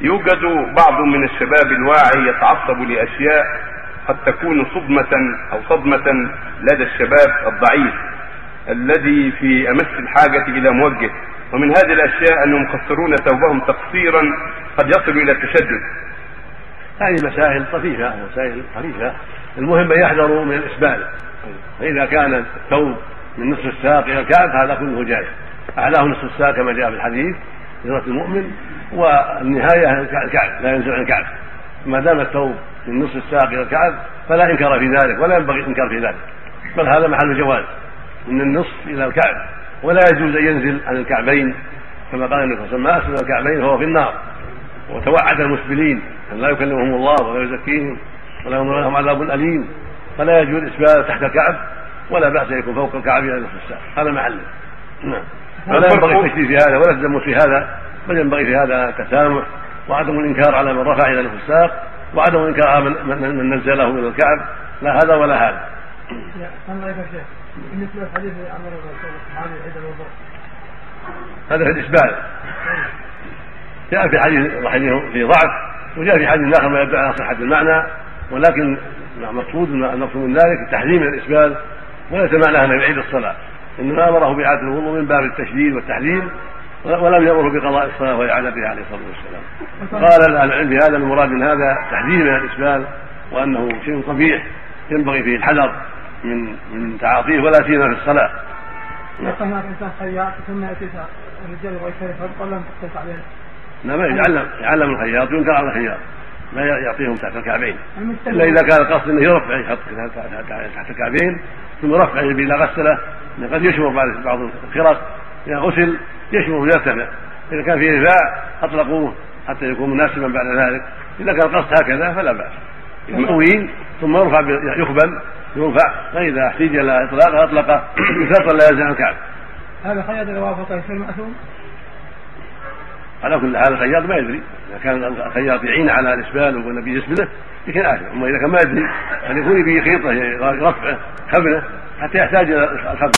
يوجد بعض من الشباب الواعي يتعصب لأشياء قد تكون صدمة أو صدمة لدى الشباب الضعيف الذي في أمس الحاجة إلى موجه. ومن هذه الأشياء أنهم يقصرون ثوبهم تقصيرا قد يصل إلى التشدد. هذه مسائل طفيفة مسائل خفيفة المهم أن يحذروا من الإسبال. فإذا كان الثوب من نصف الساق إلى الكعب هذا كله جائز. أعلاه نصف الساق كما جاء في الحديث هجرة المؤمن. والنهاية الكعب لا ينزل عن الكعب. ما دام الثوب من نصف الساق إلى الكعب فلا إنكار في ذلك ولا ينبغي الإنكار في ذلك. بل هذا محل جواز من النصف إلى الكعب. ولا يجوز أن ينزل عن الكعبين كما قال النبي صلى الله عليه وسلم ما الكعبين فهو في النار. وتوعد المسبلين أن لا يكلمهم الله ولا يزكيهم ولا لهم عذاب أليم. فلا يجوز الإسبال تحت الكعب ولا بأس أن يكون فوق الكعب إلى نصف الساق. هذا محله نعم. ولا ينبغي التشديد في هذا ولا التزمت في هذا. بل ينبغي في هذا التسامح وعدم الإنكار على من رفع إلى نصف الساق وعدم الإنكار على من, من نزله إلى الكعب لا هذا ولا هذا. الله الصحابي عند الوضوء هذا في الإسبال جاء في حديث في ضعف وجاء في حديث آخر ما يدل على صحة المعنى ولكن المقصود المقصود من ذلك التحريم من الاسبال وليس معناه انه يعيد الصلاة. إنما أمره بإعادة الوضوء من باب التشديد والتحريم ولم يامره بقضاء الصلاة واعادتها عليه الصلاة والسلام. قال أهل العلم بهذا المراد من هذا تحذير من الاسبال وأنه شيء قبيح ينبغي فيه الحذر من من تعاطيه ولا سيما في الصلاة. يقول هناك خياط ثم يأتي الرجال يبغى يشتري ولم تختلف عليه. انما يعلم يعلم الخياط ينكر على الخياط. لا يعطيهم تحت الكعبين. إلا إذا كان القصد إنه يرفع يحط تحت الكعبين ثم رفع إلى غسلة قد يشمر بعض الخرق إذا غسل يشمر ويرتفع إذا كان فيه رفاع أطلقوه حتى يكون مناسبا بعد ذلك. إذا كان القصد هكذا فلا بأس. طويل ثم يرفع يقبل يرفع. فإذا احتيج إلى اطلاقه اطلقه بشرط لا ينزع الكعب هذا خياط اذا وافق يصير ماثوم على كل حال الخياط ما يدري. إذا كان الخياط يعين على الإسبال والنبي يسبله يمكن اثم أما إذا كان ما يدري أن يكون به خيطة رفعه خبنه حتى يحتاج إلى الخبز